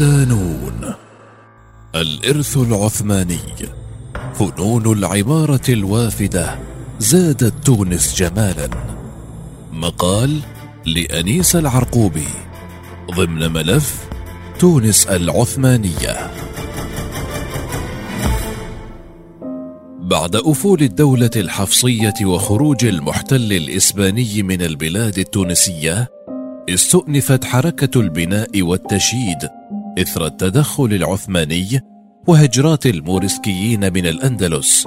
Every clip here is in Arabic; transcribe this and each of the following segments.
صدانون الإرث العثماني. فنون العمارة الوافدة. زادت تونس جمالا. مقال لأنيس العرقوبي. ضمن ملف تونس العثمانية. بعد أفول الدولة الحفصية وخروج المحتل الإسباني من البلاد التونسية استؤنفت حركة البناء والتشييد إثر التدخل العثماني وهجرات المورسكيين من الأندلس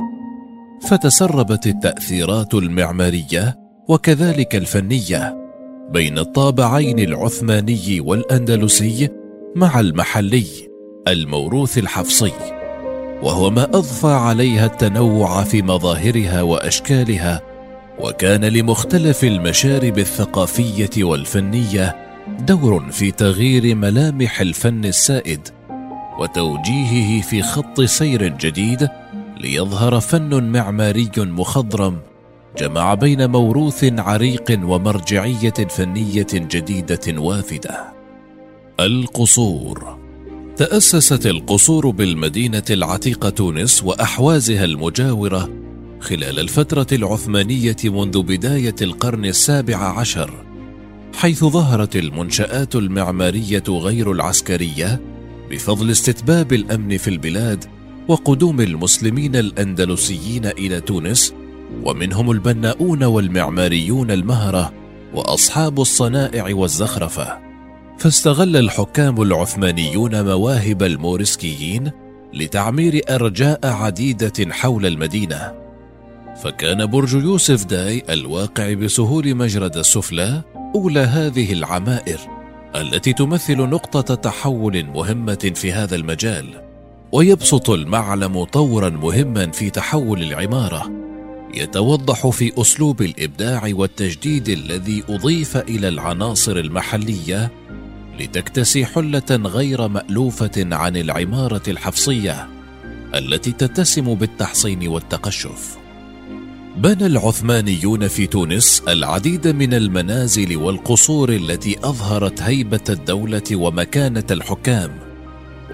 فتسربت التأثيرات المعمارية وكذلك الفنية بين الطابعين العثماني والأندلسي مع المحلي الموروث الحفصي وهو ما أضفى عليها التنوع في مظاهرها وأشكالها وكان لمختلف المشارب الثقافية والفنية دور في تغيير ملامح الفن السائد وتوجيهه في خط سير جديد ليظهر فن معماري مخضرم جمع بين موروث عريق ومرجعية فنية جديدة وافدة. القصور. تأسست القصور بالمدينة العتيقة تونس وأحوازها المجاورة خلال الفترة العثمانية منذ بداية القرن السابع عشر. حيث ظهرت المنشآت المعمارية غير العسكرية بفضل استتباب الأمن في البلاد وقدوم المسلمين الأندلسيين إلى تونس ومنهم البناؤون والمعماريون المهرة وأصحاب الصنائع والزخرفة. فاستغل الحكام العثمانيون مواهب المورسكيين لتعمير أرجاء عديدة حول المدينة. فكان برج يوسف داي الواقع بسهول مجرد السفلى أولى هذه العمائر التي تمثل نقطة تحول مهمة في هذا المجال ويبسط المعلم طورا مهما في تحول العمارة يتوضح في أسلوب الإبداع والتجديد الذي أضيف إلى العناصر المحلية لتكتسي حلة غير مألوفة عن العمارة الحفصية التي تتسم بالتحصين والتقشف. بنى العثمانيون في تونس العديد من المنازل والقصور التي أظهرت هيبة الدولة ومكانة الحكام.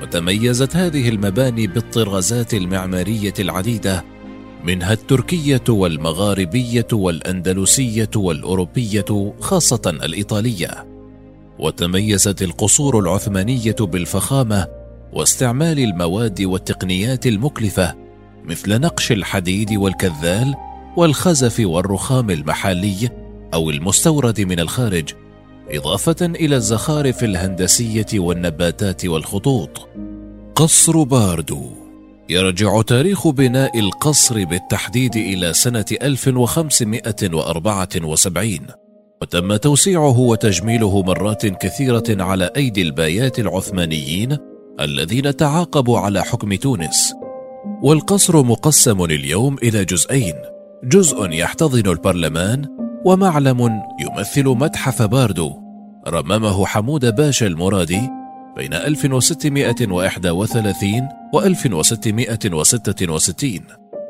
وتميزت هذه المباني بالطرازات المعمارية العديدة منها التركية والمغاربية والأندلسية والأوروبية خاصة الإيطالية. وتميزت القصور العثمانية بالفخامة واستعمال المواد والتقنيات المكلفة مثل نقش الحديد والكذال والخزف والرخام المحلي أو المستورد من الخارج إضافة إلى الزخارف الهندسية والنباتات والخطوط. قصر باردو. يرجع تاريخ بناء القصر بالتحديد إلى سنة 1574 وتم توسيعه وتجميله مرات كثيرة على أيدي البايات العثمانيين الذين تعاقبوا على حكم تونس. والقصر مقسم اليوم إلى جزئين جزء يحتضن البرلمان ومعلم يمثل متحف باردو. رممه حمود باشا المرادي بين 1631 و 1666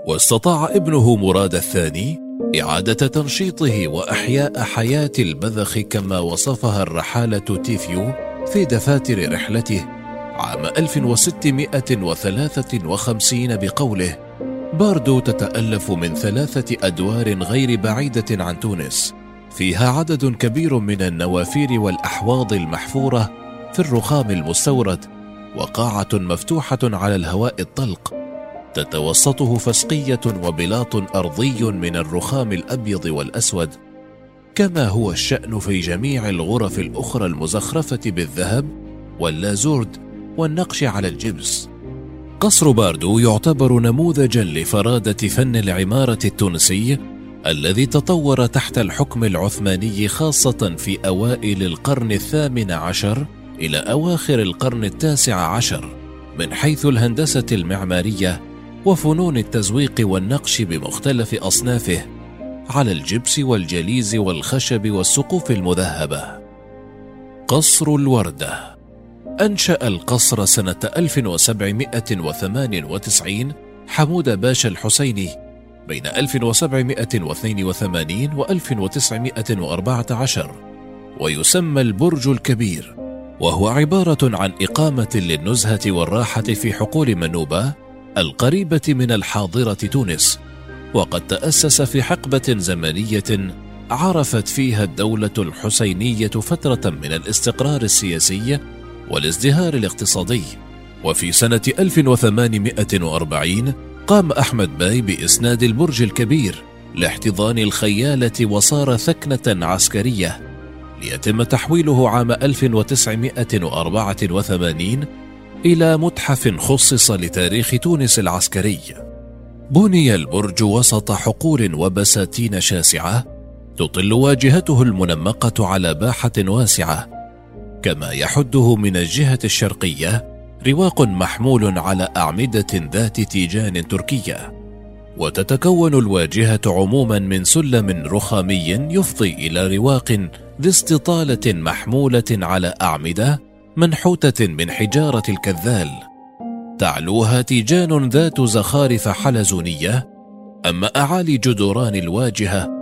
واستطاع ابنه مراد الثاني إعادة تنشيطه وإحياء حياة البذخ كما وصفها الرحالة تيفيو في دفاتر رحلته عام 1653 بقوله: باردو تتألف من ثلاثة أدوار غير بعيدة عن تونس، فيها عدد كبير من النوافير والأحواض المحفورة في الرخام المستورد، وقاعة مفتوحة على الهواء الطلق، تتوسطه فسقية وبلاط أرضي من الرخام الأبيض والأسود. كما هو الشأن في جميع الغرف الأخرى المزخرفة بالذهب واللازورد والنقش على الجبس. قصر باردو يعتبر نموذجا لفرادة فن العمارة التونسي الذي تطور تحت الحكم العثماني خاصة في أوائل القرن الثامن عشر إلى أواخر القرن التاسع عشر من حيث الهندسة المعمارية وفنون التزويق والنقش بمختلف أصنافه على الجبس والجليز والخشب والسقوف المذهبة. قصر الوردة أنشأ القصر سنة 1798 حمود باشا الحسيني بين 1782 و 1914 ويسمى البرج الكبير وهو عبارة عن إقامة للنزهة والراحة في حقول منوبة القريبة من الحاضرة تونس وقد تأسس في حقبة زمنية عرفت فيها الدولة الحسينية فترة من الاستقرار السياسي والازدهار الاقتصادي. وفي سنة 1840 قام أحمد باي بإسناد البرج الكبير لاحتضان الخيالة وصار ثكنة عسكرية. ليتم تحويله عام 1984 إلى متحف خصص لتاريخ تونس العسكري. بني البرج وسط حقول وبساتين شاسعة تطل واجهته المنمقة على باحة واسعة. كما يحده من الجهة الشرقية رواق محمول على أعمدة ذات تيجان تركية. وتتكون الواجهة عموما من سلم رخامي يفضي إلى رواق ذي استطالة محمولة على أعمدة منحوتة من حجارة الكذال. تعلوها تيجان ذات زخارف حلزونية أما أعالي جدران الواجهة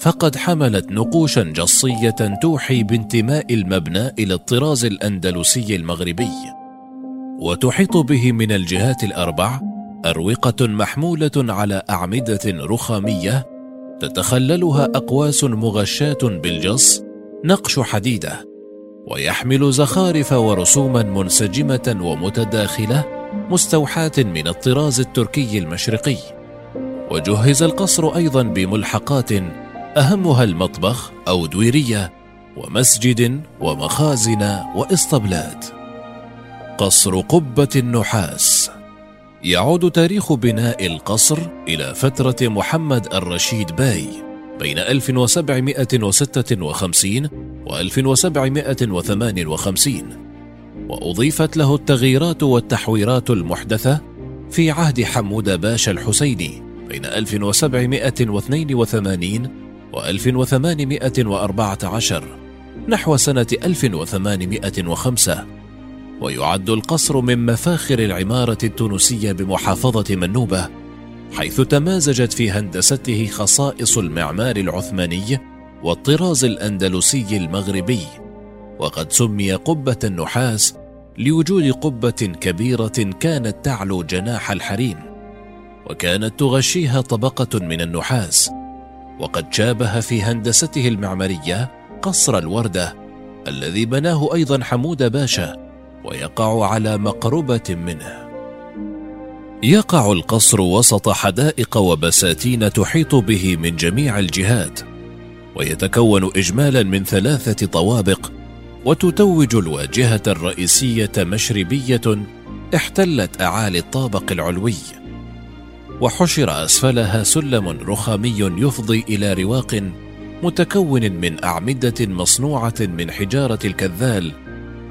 فقد حملت نقوشا جصية توحي بانتماء المبنى إلى الطراز الأندلسي المغربي. وتحيط به من الجهات الأربع أروقة محمولة على أعمدة رخامية تتخللها أقواس مغشاة بالجص نقش حديدة ويحمل زخارف ورسوما منسجمة ومتداخلة مستوحاة من الطراز التركي المشرقي. وجهز القصر أيضا بملحقات أهمها المطبخ أو دويرية ومسجد ومخازن وإسطبلات. قصر قبة النحاس. يعود تاريخ بناء القصر إلى فترة محمد الرشيد باي بين 1756 و 1758 وأضيفت له التغييرات والتحويرات المحدثة في عهد حمود باشا الحسيني بين 1782 و 1814 نحو سنة 1805 ويعد القصر من مفاخر العمارة التونسية بمحافظة منوبة حيث تمازجت في هندسته خصائص المعمار العثماني والطراز الأندلسي المغربي وقد سمي قبة النحاس لوجود قبة كبيرة كانت تعلو جناح الحريم وكانت تغشيها طبقة من النحاس. وقد شابه في هندسته المعمارية قصر الوردة الذي بناه أيضا حمود باشا ويقع على مقربة منه. يقع القصر وسط حدائق وبساتين تحيط به من جميع الجهات ويتكون اجمالا من ثلاثة طوابق وتتوج الواجهة الرئيسية مشربية احتلت أعالي الطابق العلوي. وحشر أسفلها سلم رخامي يفضي إلى رواق متكون من أعمدة مصنوعة من حجارة الكذال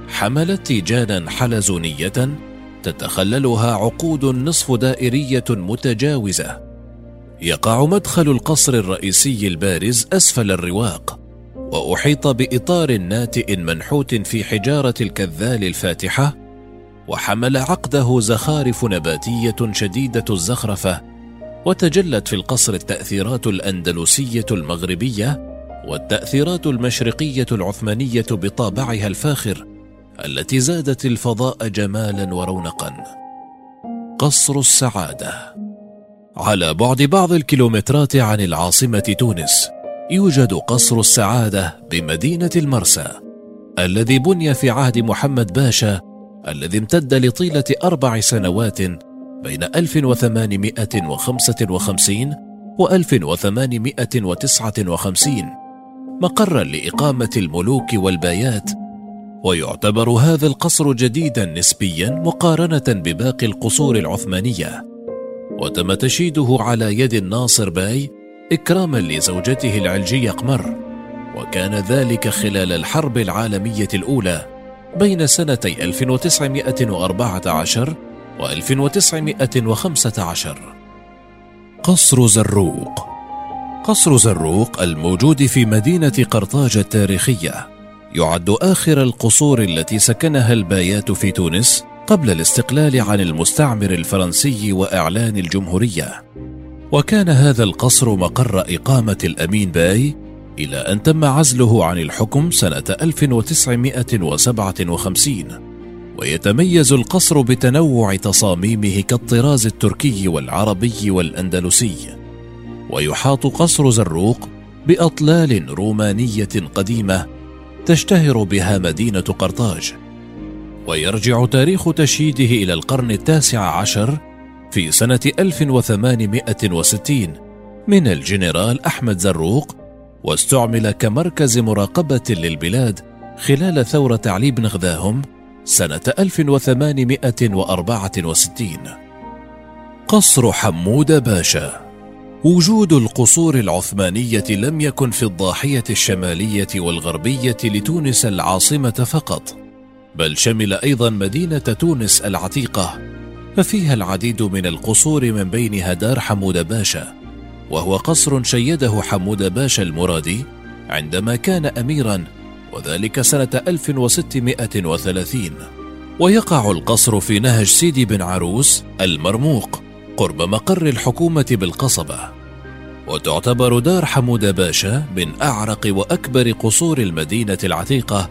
حملت تيجانا حلزونية تتخللها عقود نصف دائرية متجاوزة. يقع مدخل القصر الرئيسي البارز أسفل الرواق وأحيط بإطار ناتئ منحوت في حجارة الكذال الفاتحة وحمل عقده زخارف نباتية شديدة الزخرفة وتجلت في القصر التأثيرات الأندلسية المغربية والتأثيرات المشرقية العثمانية بطابعها الفاخر التي زادت الفضاء جمالا ورونقا. قصر السعادة. على بعد بعض الكيلومترات عن العاصمة تونس يوجد قصر السعادة بمدينة المرسى الذي بني في عهد محمد باشا الذي امتد لطيلة أربع سنوات بين 1855 و 1859 مقرا لإقامة الملوك والبايات ويعتبر هذا القصر جديدا نسبيا مقارنة بباقي القصور العثمانية. وتم تشييده على يد الناصر باي إكراما لزوجته العلجيه قمر وكان ذلك خلال الحرب العالمية الأولى بين سنتي 1914 و 1915 قصر زروق. قصر زروق الموجود في مدينة قرطاج التاريخية. يعد آخر القصور التي سكنها البايات في تونس قبل الاستقلال عن المستعمر الفرنسي وإعلان الجمهورية. وكان هذا القصر مقر إقامة الأمين باي إلى أن تم عزله عن الحكم سنة 1957 ويتميز القصر بتنوع تصاميمه كالطراز التركي والعربي والأندلسي ويحاط قصر زروق بأطلال رومانية قديمة تشتهر بها مدينة قرطاج ويرجع تاريخ تشييده إلى القرن التاسع عشر في سنة 1860 من الجنرال أحمد زروق واستعمل كمركز مراقبة للبلاد خلال ثورة علي بن غذاهم سنة 1864 قصر حمود باشا. وجود القصور العثمانية لم يكن في الضاحية الشمالية والغربية لتونس العاصمة فقط بل شمل أيضا مدينة تونس العتيقة ففيها العديد من القصور من بينها دار حمود باشا. وهو قصر شيده حمود باشا المرادي عندما كان اميرا وذلك سنة 1630 ويقع القصر في نهج سيدي بن عروس المرموق قرب مقر الحكومة بالقصبة. وتعتبر دار حمود باشا من أعرق وأكبر قصور المدينة العتيقة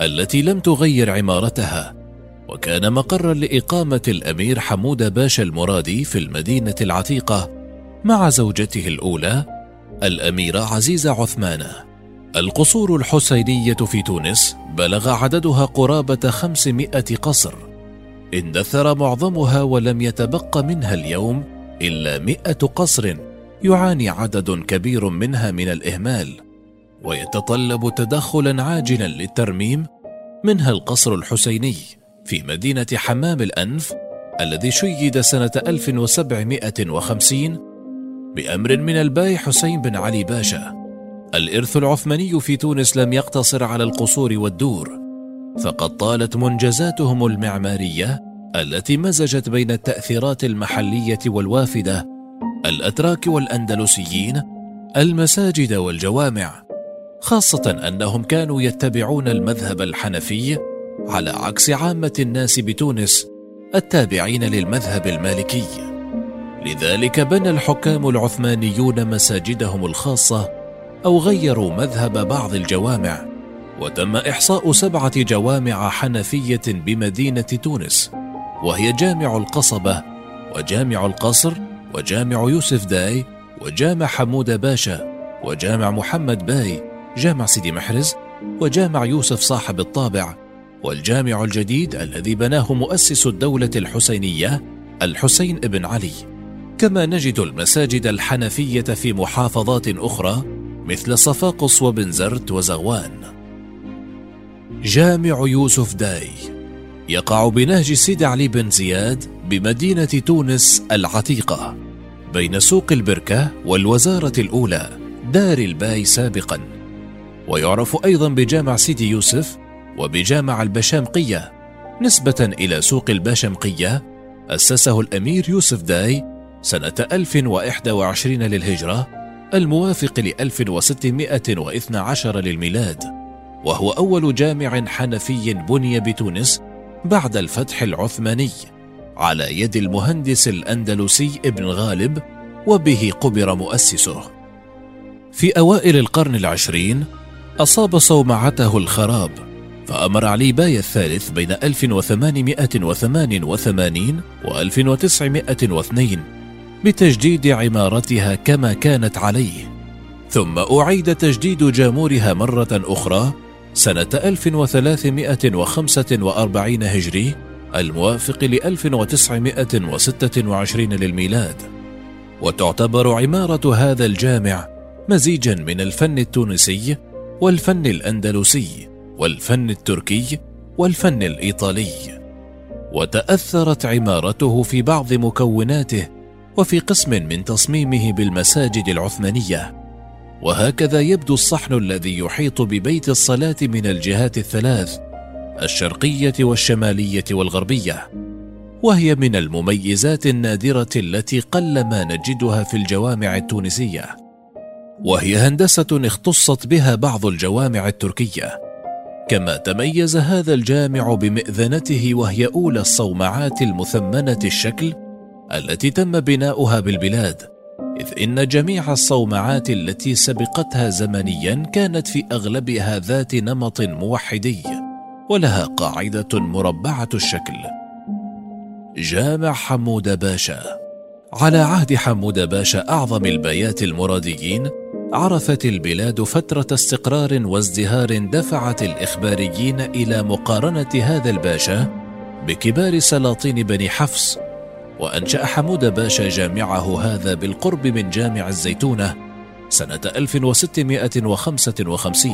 التي لم تغير عمارتها. وكان مقرا لإقامة الأمير حمود باشا المرادي في المدينة العتيقة مع زوجته الأولى الأميرة عزيزة عثمانه القصور الحسينية في تونس بلغ عددها قرابة خمسمائة قصر. اندثر معظمها ولم يتبق منها اليوم إلا مائة قصر يعاني عدد كبير منها من الإهمال. ويتطلب تدخلا عاجلا للترميم منها القصر الحسيني في مدينة حمام الأنف الذي شيد سنة 1750 بأمر من الباي حسين بن علي باشا الإرث العثماني في تونس لم يقتصر على القصور والدور فقد طالت منجزاتهم المعمارية التي مزجت بين التأثيرات المحلية والوافدة الأتراك والأندلسيين المساجد والجوامع خاصة أنهم كانوا يتبعون المذهب الحنفي على عكس عامة الناس بتونس التابعين للمذهب المالكي. لذلك بنى الحكام العثمانيون مساجدهم الخاصة أو غيروا مذهب بعض الجوامع، وتم إحصاء سبعة جوامع حنفية بمدينة تونس، وهي جامع القصبة، وجامع القصر، وجامع يوسف داي، وجامع حمود باشا، وجامع محمد باي، جامع سيدي محرز وجامع يوسف صاحب الطابع والجامع الجديد الذي بناه مؤسس الدولة الحسينية الحسين بن علي. كما نجد المساجد الحنفية في محافظات أخرى مثل صفاقس وبنزرت وزغوان. جامع يوسف داي يقع بنهج سيدي علي بن زياد بمدينة تونس العتيقة بين سوق البركة والوزارة الأولى دار الباي سابقاً. ويعرف أيضا بجامع سيدي يوسف وبجامع البشامقية نسبة إلى سوق البشامقية أسسه الأمير يوسف داي سنة 1021 للهجرة الموافق ل 1612 للميلاد وهو أول جامع حنفي بني بتونس بعد الفتح العثماني على يد المهندس الأندلسي ابن غالب وبه قبر مؤسسه. في أوائل القرن العشرين أصاب صومعته الخراب فأمر علي باي الثالث بين 1888 و 1902 بتجديد عمارتها كما كانت عليه. ثم أعيد تجديد جامورها مرة أخرى سنة 1345 هجري الموافق ل 1926 للميلاد. وتعتبر عمارة هذا الجامع مزيجا من الفن التونسي والفن الأندلسي والفن التركي والفن الإيطالي. وتأثرت عمارته في بعض مكوناته وفي قسم من تصميمه بالمساجد العثمانية. وهكذا يبدو الصحن الذي يحيط ببيت الصلاة من الجهات الثلاث الشرقية والشمالية والغربية. وهي من المميزات النادرة التي قلما نجدها في الجوامع التونسية. وهي هندسة اختصت بها بعض الجوامع التركية. كما تميز هذا الجامع بمئذنته وهي أولى الصومعات المثمنة الشكل التي تم بناؤها بالبلاد إذ إن جميع الصومعات التي سبقتها زمنيا كانت في أغلبها ذات نمط موحدي ولها قاعدة مربعة الشكل. جامع حمود باشا. على عهد حمود باشا أعظم البيات المراديين عرفت البلاد فترة استقرار وازدهار دفعت الإخباريين إلى مقارنة هذا الباشا بكبار سلاطين بني حفص وأنشأ حمود باشا جامعه هذا بالقرب من جامع الزيتونة سنة 1655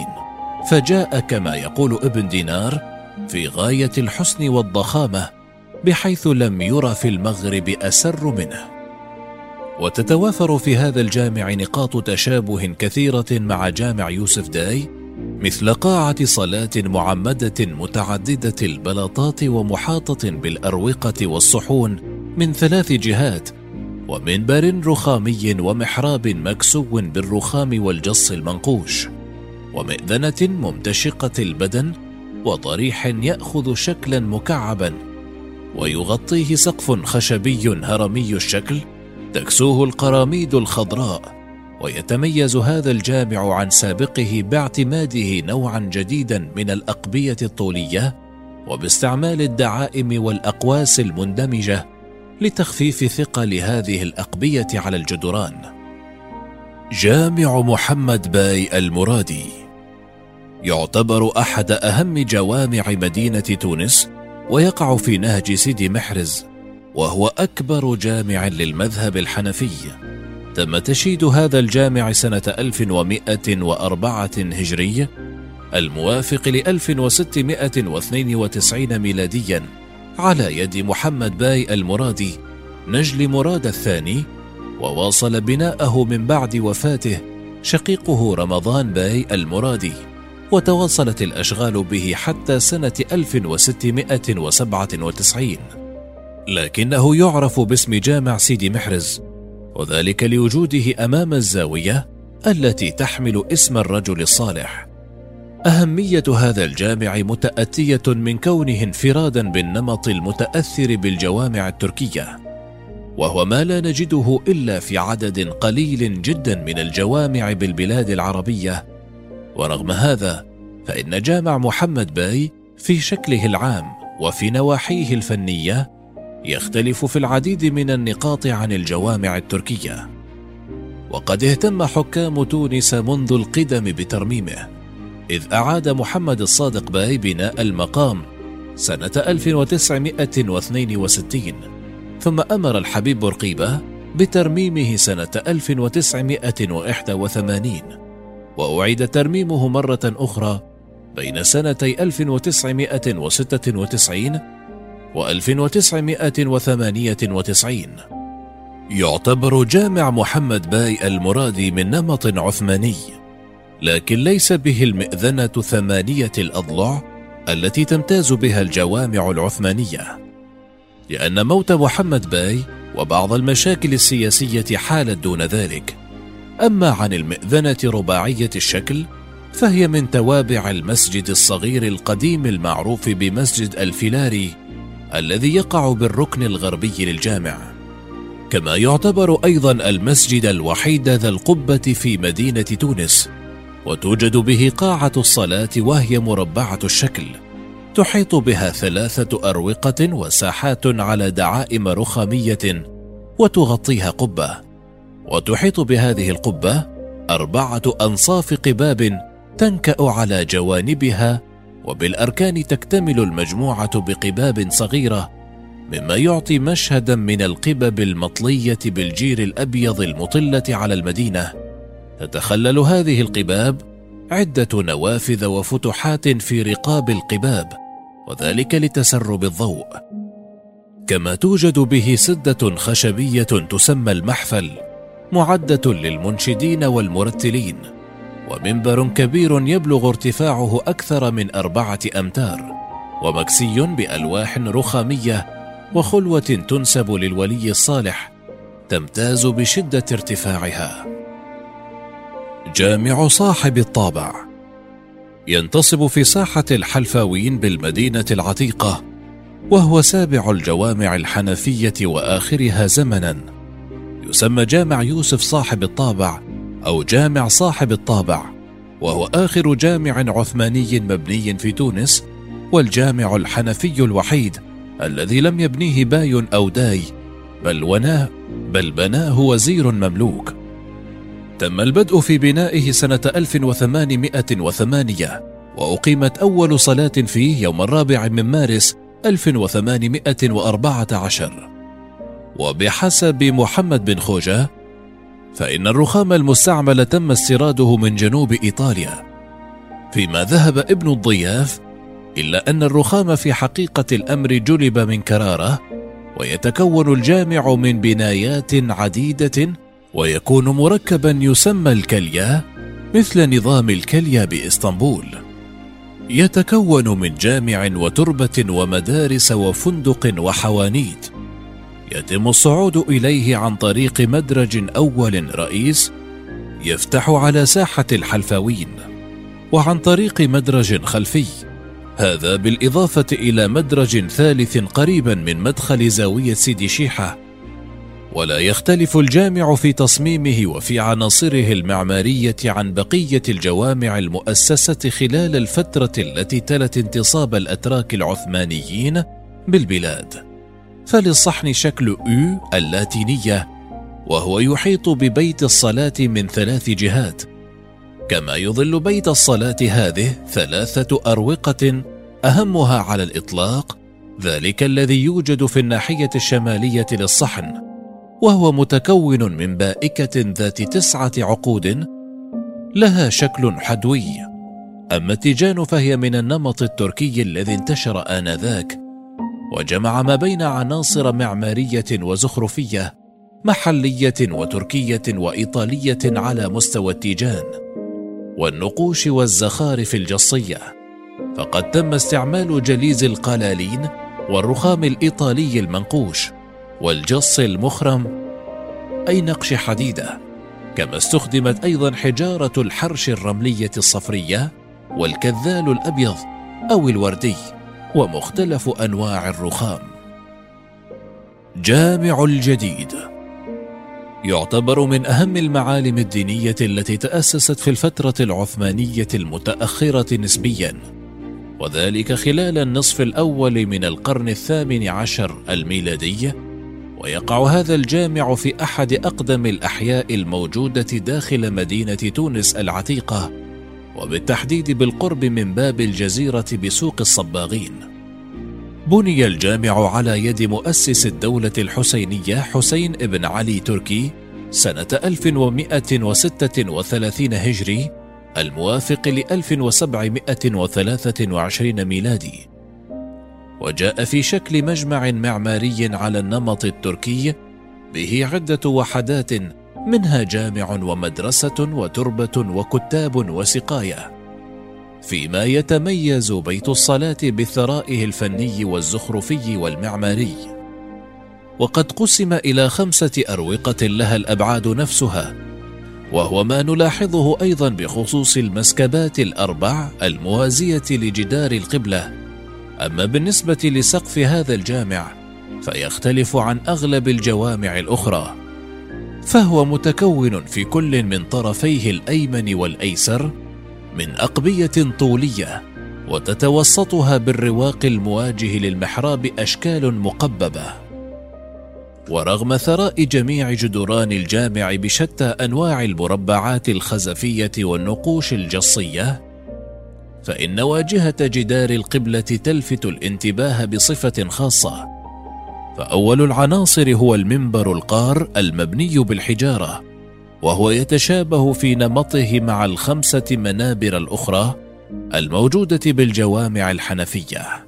فجاء كما يقول ابن دينار في غاية الحسن والضخامة بحيث لم ير في المغرب أسر منه. وتتوافر في هذا الجامع نقاط تشابه كثيرة مع جامع يوسف داي مثل قاعة صلاة معمدة متعددة البلاطات ومحاطة بالأروقة والصحون من ثلاث جهات ومنبر رخامي ومحراب مكسو بالرخام والجص المنقوش ومئذنة ممتشقة البدن وضريح يأخذ شكلا مكعبا ويغطيه سقف خشبي هرمي الشكل تكسوه القراميد الخضراء ويتميز هذا الجامع عن سابقه باعتماده نوعا جديدا من الأقبية الطولية وباستعمال الدعائم والأقواس المندمجة لتخفيف ثقل هذه الأقبية على الجدران. جامع محمد باي المرادي. يعتبر أحد أهم جوامع مدينة تونس ويقع في نهج سيدي محرز وهو أكبر جامع للمذهب الحنفي. تم تشييد هذا الجامع سنة 1104 هجري الموافق ل 1692 ميلاديا. على يد محمد باي المرادي نجل مراد الثاني وواصل بناءه من بعد وفاته شقيقه رمضان باي المرادي وتواصلت الأشغال به حتى سنة 1697 لكنه يعرف باسم جامع سيدي محرز وذلك لوجوده أمام الزاوية التي تحمل اسم الرجل الصالح. أهمية هذا الجامع متأتية من كونه انفرادا بالنمط المتأثر بالجوامع التركية وهو ما لا نجده إلا في عدد قليل جدا من الجوامع بالبلاد العربية. ورغم هذا فإن جامع محمد باي في شكله العام وفي نواحيه الفنية يختلف في العديد من النقاط عن الجوامع التركية. وقد اهتم حكام تونس منذ القدم بترميمه. إذ أعاد محمد الصادق باي بناء المقام سنة 1962 ثم أمر الحبيب بورقيبة بترميمه سنة 1981 وأعيد ترميمه مرة أخرى بين سنتي 1996 و1998 يعتبر جامع محمد باي المرادي من نمط عثماني. لكن ليس به المئذنة ثمانية الأضلع التي تمتاز بها الجوامع العثمانية لأن موت محمد باي وبعض المشاكل السياسية حالت دون ذلك. أما عن المئذنة رباعية الشكل فهي من توابع المسجد الصغير القديم المعروف بمسجد الفيلاري الذي يقع بالركن الغربي للجامع. كما يعتبر أيضا المسجد الوحيد ذا القبة في مدينة تونس وتوجد به قاعة الصلاة وهي مربعة الشكل. تحيط بها ثلاثة أروقة وساحات على دعائم رخامية وتغطيها قبة. وتحيط بهذه القبة أربعة أنصاف قباب تنكأ على جوانبها وبالأركان تكتمل المجموعة بقباب صغيرة مما يعطي مشهدا من القبب المطلية بالجير الأبيض المطلة على المدينة. تتخلل هذه القباب عدة نوافذ وفتحات في رقاب القباب وذلك لتسرب الضوء. كما توجد به سدة خشبية تسمى المحفل معدة للمنشدين والمرتلين ومنبر كبير يبلغ ارتفاعه أكثر من أربعة أمتار ومكسي بألواح رخامية وخلوة تنسب للولي الصالح تمتاز بشدة ارتفاعها. جامع صاحب الطابع. ينتصب في ساحة الحلفاويين بالمدينة العتيقة وهو سابع الجوامع الحنفية وآخرها زمنا. يسمى جامع يوسف صاحب الطابع أو جامع صاحب الطابع وهو آخر جامع عثماني مبني في تونس والجامع الحنفي الوحيد الذي لم يبنيه باي أو داي بل وناه بل بناه وزير مملوك. تم البدء في بنائه سنة 1808 وأقيمت أول صلاة فيه يوم الرابع من مارس 1814 وبحسب محمد بن خوجة فإن الرخام المستعمل تم استيراده من جنوب إيطاليا. فيما ذهب ابن الضياف إلا أن الرخام في حقيقة الأمر جلب من كرارة ويتكون الجامع من بنايات عديدة ويكون مركبا يسمى الكلية مثل نظام الكلية بإسطنبول. يتكون من جامع وتربة ومدارس وفندق وحوانيت. يتم الصعود إليه عن طريق مدرج أول رئيس يفتح على ساحة الحلفاوين وعن طريق مدرج خلفي. هذا بالإضافة إلى مدرج ثالث قريبا من مدخل زاوية سيدي شيحة. ولا يختلف الجامع في تصميمه وفي عناصره المعمارية عن بقية الجوامع المؤسسة خلال الفترة التي تلت انتصاب الأتراك العثمانيين بالبلاد. فللصحن شكل أو اللاتينية وهو يحيط ببيت الصلاة من ثلاث جهات. كما يظل بيت الصلاة هذه ثلاثة أروقة أهمها على الإطلاق ذلك الذي يوجد في الناحية الشمالية للصحن. وهو متكون من بائكة ذات تسعة عقود لها شكل حدوي. أما التيجان فهي من النمط التركي الذي انتشر آنذاك وجمع ما بين عناصر معمارية وزخرفية محلية وتركية وإيطالية على مستوى التيجان والنقوش والزخارف الجصية. فقد تم استعمال جليز القلالين والرخام الإيطالي المنقوش. والجص المخرم أي نقش حديدة كما استخدمت أيضا حجارة الحرش الرملية الصفرية والكذال الأبيض أو الوردي ومختلف أنواع الرخام. جامع الجديد. يعتبر من أهم المعالم الدينية التي تأسست في الفترة العثمانية المتأخرة نسبيا وذلك خلال النصف الأول من القرن الثامن عشر الميلادي ويقع هذا الجامع في أحد أقدم الأحياء الموجودة داخل مدينة تونس العتيقة وبالتحديد بالقرب من باب الجزيرة بسوق الصباغين. بني الجامع على يد مؤسس الدولة الحسينية حسين بن علي تركي سنة 1136 هجري الموافق ل 1723 ميلادي. وجاء في شكل مجمع معماري على النمط التركي به عدة وحدات منها جامع ومدرسة وتربة وكتاب وسقاية. فيما يتميز بيت الصلاة بثرائه الفني والزخرفي والمعماري. وقد قسم إلى خمسة أروقة لها الأبعاد نفسها وهو ما نلاحظه أيضا بخصوص المسكبات الأربع الموازية لجدار القبلة. أما بالنسبة لسقف هذا الجامع فيختلف عن أغلب الجوامع الأخرى فهو متكون في كل من طرفيه الأيمن والأيسر من أقبية طولية وتتوسطها بالرواق المواجه للمحراب أشكال مقببة. ورغم ثراء جميع جدران الجامع بشتى أنواع المربعات الخزفية والنقوش الجصية فإن واجهة جدار القبلة تلفت الانتباه بصفة خاصة فأول العناصر هو المنبر القار المبني بالحجارة وهو يتشابه في نمطه مع الخمسة منابر الأخرى الموجودة بالجوامع الحنفية.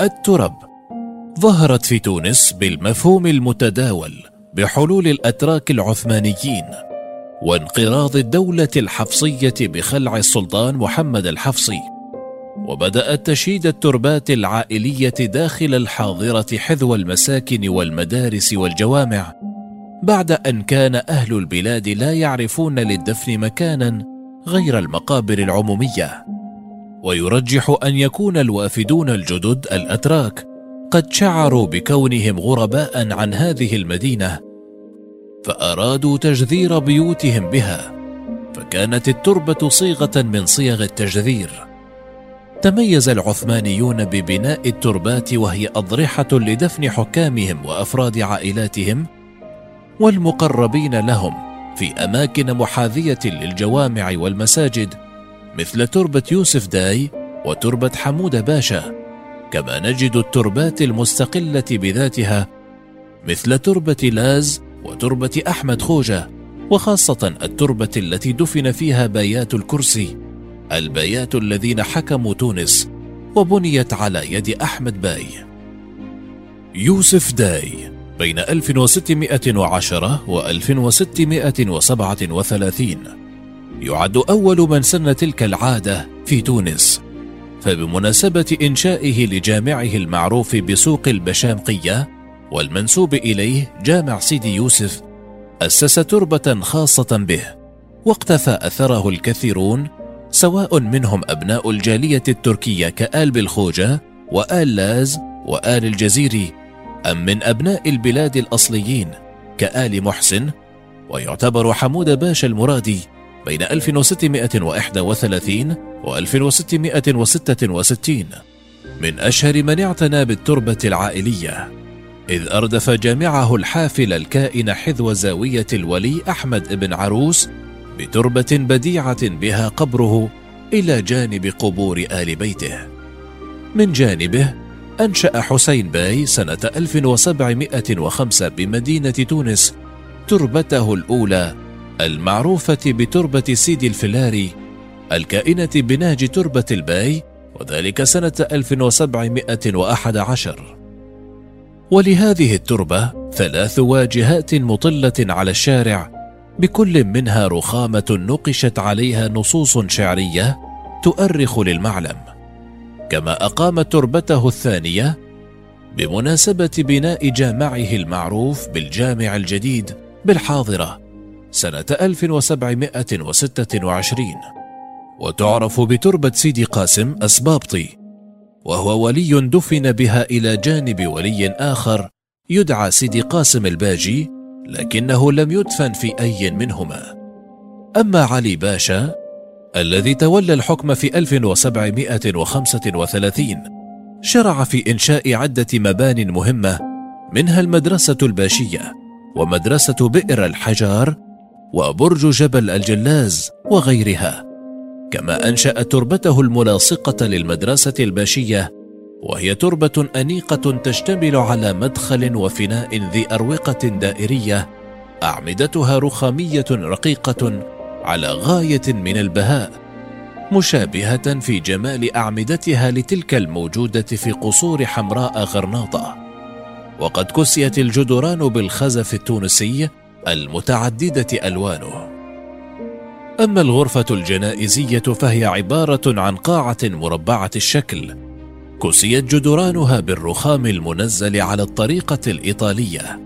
الترب ظهرت في تونس بالمفهوم المتداول بحلول الأتراك العثمانيين وانقراض الدولة الحفصية بخلع السلطان محمد الحفصي وبدات تشيد التربات العائلية داخل الحاضرة حذو المساكن والمدارس والجوامع بعد أن كان أهل البلاد لا يعرفون للدفن مكانا غير المقابر العمومية. ويرجح أن يكون الوافدون الجدد الأتراك قد شعروا بكونهم غرباء عن هذه المدينة فأرادوا تجذير بيوتهم بها فكانت التربة صيغة من صيغ التجذير. تميز العثمانيون ببناء التربات وهي أضرحة لدفن حكامهم وأفراد عائلاتهم والمقربين لهم في أماكن محاذية للجوامع والمساجد مثل تربة يوسف داي وتربة حمود باشا كما نجد التربات المستقلة بذاتها مثل تربة لاز وتربة أحمد خوجة وخاصة التربة التي دفن فيها بايات الكرسي البايات الذين حكموا تونس وبنيت على يد أحمد باي. يوسف داي بين 1610 و 1637 يعد أول من سن تلك العادة في تونس فبمناسبة إنشائه لجامعه المعروف بسوق البشامقية والمنسوب إليه جامع سيدي يوسف أسس تربة خاصة به واقتفى أثره الكثيرون سواء منهم أبناء الجالية التركية كآل بالخوجة وآل لاز وآل الجزيري أم من أبناء البلاد الأصليين كآل محسن ويعتبر حمود باشا المرادي بين 1631 و 1666 من أشهر من اعتنى بالتربة العائلية. إذ أردف جامعه الحافل الكائن حذو زاوية الولي أحمد بن عروس بتربة بديعة بها قبره إلى جانب قبور آل بيته. من جانبه أنشأ حسين باي سنة 1705 بمدينة تونس تربته الأولى المعروفة بتربة سيدي الفلاري الكائنة بنهج تربة الباي وذلك سنة 1711 ولهذه التربة ثلاث واجهات مطلة على الشارع بكل منها رخامة نقشت عليها نصوص شعرية تؤرخ للمعلم. كما أقام تربته الثانية بمناسبة بناء جامعه المعروف بالجامع الجديد بالحاضرة سنة 1726 وتعرف بتربة سيدي قاسم أسبابطي وهو ولي دفن بها إلى جانب ولي آخر يدعى سيدي قاسم الباجي لكنه لم يدفن في أي منهما. أما علي باشا الذي تولى الحكم في 1735 شرع في إنشاء عدة مبان مهمة منها المدرسة الباشية ومدرسة بئر الحجار وبرج جبل الجلاز وغيرها. كما أنشأ تربته الملاصقة للمدرسة الباشية وهي تربة أنيقة تشتمل على مدخل وفناء ذي أروقة دائرية أعمدتها رخامية رقيقة على غاية من البهاء مشابهة في جمال أعمدتها لتلك الموجودة في قصور حمراء غرناطة. وقد كسيت الجدران بالخزف التونسي المتعددة ألوانه. أما الغرفة الجنائزية فهي عبارة عن قاعة مربعة الشكل. كسيت جدرانها بالرخام المنزل على الطريقة الإيطالية.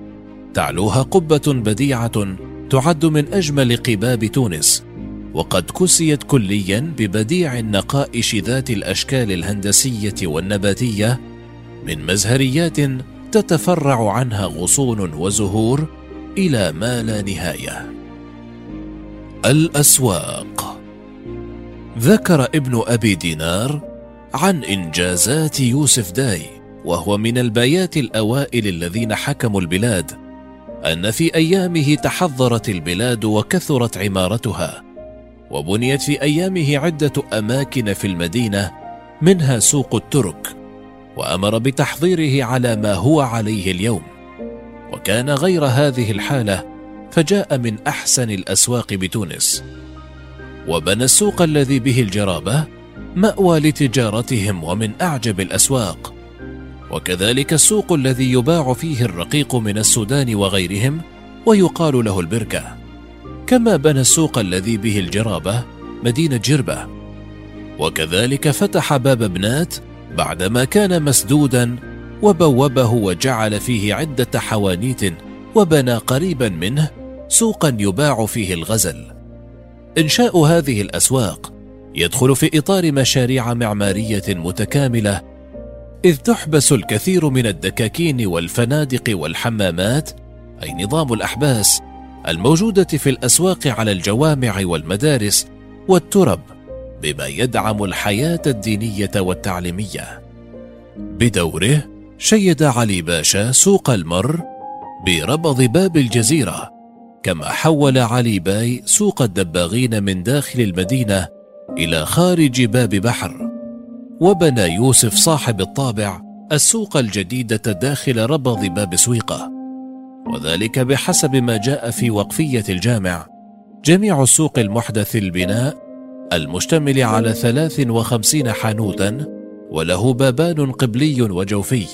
تعلوها قبة بديعة تعد من أجمل قباب تونس. وقد كسيت كليا ببديع النقائش ذات الأشكال الهندسية والنباتية من مزهريات تتفرع عنها غصون وزهور إلى ما لا نهاية. الأسواق. ذكر ابن أبي دينار عن إنجازات يوسف داي وهو من البايات الأوائل الذين حكموا البلاد أن في أيامه تحضرت البلاد وكثرت عمارتها وبنيت في أيامه عدة أماكن في المدينة منها سوق الترك وأمر بتحضيره على ما هو عليه اليوم. وكان غير هذه الحالة فجاء من أحسن الأسواق بتونس وبنى السوق الذي به الجرابة مأوى لتجارتهم ومن أعجب الأسواق. وكذلك السوق الذي يباع فيه الرقيق من السودان وغيرهم ويقال له البركة. كما بنى السوق الذي به الجرابة مدينة جربة. وكذلك فتح باب بنات بعدما كان مسدودا وبوبه وجعل فيه عدة حوانيت وبنى قريبا منه سوقا يباع فيه الغزل إنشاء هذه الأسواق يدخل في إطار مشاريع معمارية متكاملة إذ تحبس الكثير من الدكاكين والفنادق والحمامات أي نظام الأحباس الموجودة في الأسواق على الجوامع والمدارس والترب بما يدعم الحياة الدينية والتعليمية. بدوره شيد علي باشا سوق المر بربض باب الجزيرة كما حول علي باي سوق الدباغين من داخل المدينة إلى خارج باب بحر. وبنى يوسف صاحب الطابع السوق الجديدة داخل ربض باب سويقة. وذلك بحسب ما جاء في وقفية الجامع. جميع السوق المحدث البناء المشتمل على ثلاث وخمسين حانوتا وله بابان قبلي وجوفي.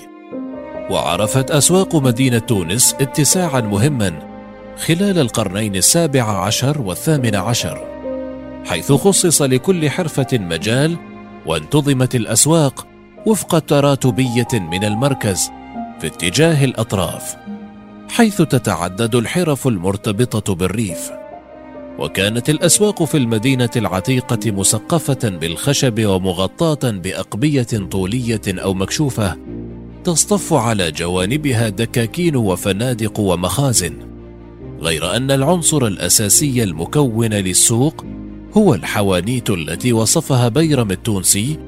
وعرفت أسواق مدينة تونس اتساعا مهما خلال القرنين السابع عشر والثامن عشر حيث خصص لكل حرفة مجال وانتظمت الأسواق وفق تراتبية من المركز في اتجاه الأطراف حيث تتعدد الحرف المرتبطة بالريف. وكانت الأسواق في المدينة العتيقة مسقفة بالخشب ومغطاة بأقبية طولية أو مكشوفة تصطف على جوانبها دكاكين وفنادق ومخازن. غير أن العنصر الأساسي المكون للسوق هو الحوانيت التي وصفها بيرم التونسي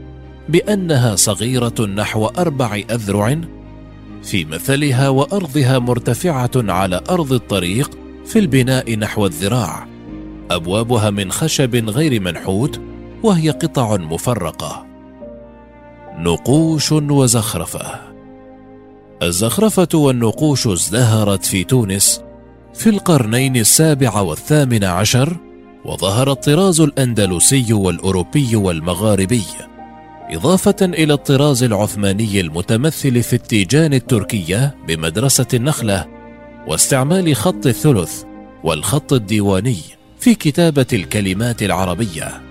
بأنها صغيرة نحو أربع أذرع في مثلها وأرضها مرتفعة على أرض الطريق في البناء نحو الذراع. أبوابها من خشب غير منحوت وهي قطع مفرقة. نقوش وزخرفة. الزخرفة والنقوش ازدهرت في تونس في القرنين السابع والثامن عشر وظهر الطراز الأندلسي والأوروبي والمغاربي إضافة إلى الطراز العثماني المتمثل في التيجان التركية بمدرسة النخلة واستعمال خط الثلث والخط الديواني في كتابة الكلمات العربية.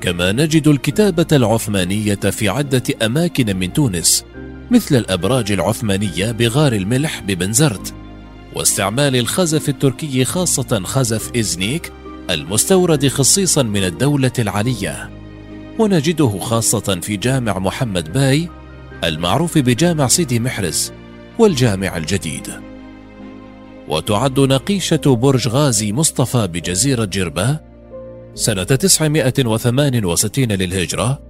كما نجد الكتابة العثمانية في عدة أماكن من تونس مثل الأبراج العثمانية بغار الملح ببنزرت واستعمال الخزف التركي خاصة خزف إزنيك المستورد خصيصا من الدولة العلية ونجده خاصة في جامع محمد باي المعروف بجامع سيدي محرز والجامع الجديد. وتعد نقيشة برج غازي مصطفى بجزيرة جربة سنة 968 للهجرة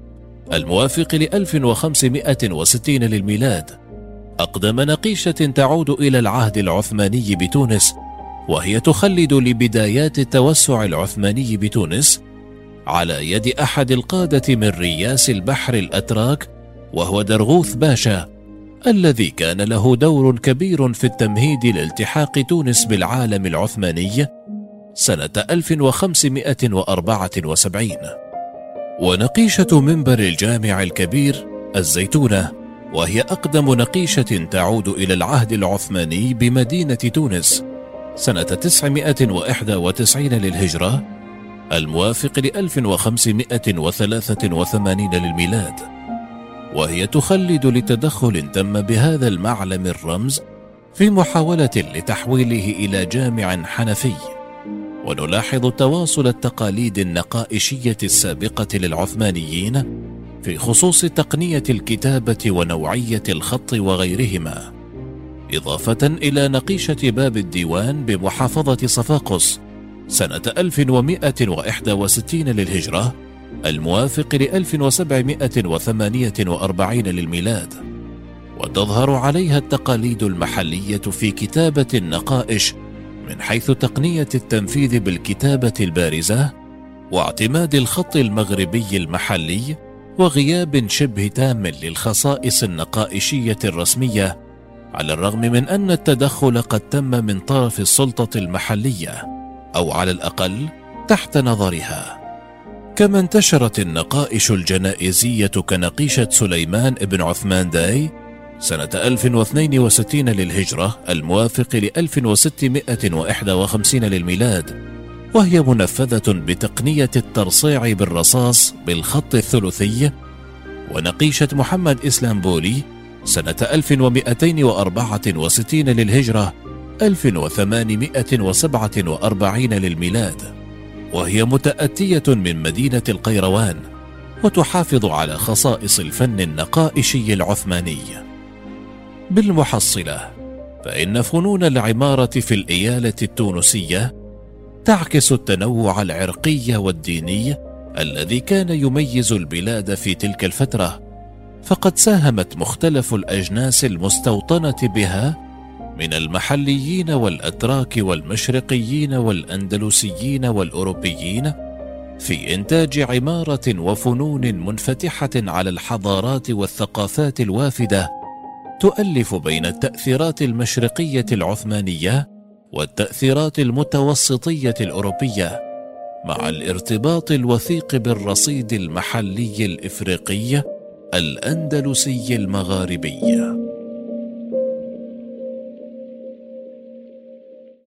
الموافق ل 1560 للميلاد. أقدم نقيشة تعود إلى العهد العثماني بتونس وهي تخلد لبدايات التوسع العثماني بتونس على يد أحد القادة من رياس البحر الأتراك وهو درغوث باشا الذي كان له دور كبير في التمهيد لالتحاق تونس بالعالم العثماني سنة 1574 ونقيشة منبر الجامع الكبير الزيتونة وهي أقدم نقيشة تعود إلى العهد العثماني بمدينة تونس سنة 991 للهجرة الموافق ل 1583 للميلاد. وهي تخلد لتدخل تم بهذا المعلم الرمز في محاولة لتحويله إلى جامع حنفي. ونلاحظ تواصل التقاليد النقائشية السابقة للعثمانيين في خصوص تقنية الكتابة ونوعية الخط وغيرهما إضافة إلى نقيشة باب الديوان بمحافظة صفاقس سنة 1161 للهجرة الموافق ل 1748 للميلاد. وتظهر عليها التقاليد المحلية في كتابة النقائش من حيث تقنية التنفيذ بالكتابة البارزة واعتماد الخط المغربي المحلي وغياب شبه تام للخصائص النقائشية الرسمية على الرغم من أن التدخل قد تم من طرف السلطة المحلية أو على الأقل تحت نظرها. كما انتشرت النقائش الجنائزية كنقيشة سليمان بن عثمان داي سنة 1062 للهجرة الموافق ل 1651 للميلاد وهي منفذة بتقنية الترصيع بالرصاص بالخط الثلثي ونقيشة محمد إسلامبولي سنة 1264 للهجرة 1847 للميلاد. وهي متأتية من مدينة القيروان وتحافظ على خصائص الفن النقائشي العثماني. بالمحصلة فإن فنون العمارة في الإيالة التونسية تعكس التنوع العرقي والديني الذي كان يميز البلاد في تلك الفترة. فقد ساهمت مختلف الأجناس المستوطنة بها من المحليين والأتراك والمشرقيين والأندلسيين والأوروبيين في إنتاج عمارة وفنون منفتحة على الحضارات والثقافات الوافدة تؤلف بين التأثيرات المشرقية العثمانية والتأثيرات المتوسطية الأوروبية مع الارتباط الوثيق بالرصيد المحلي الإفريقي الأندلسي المغاربي.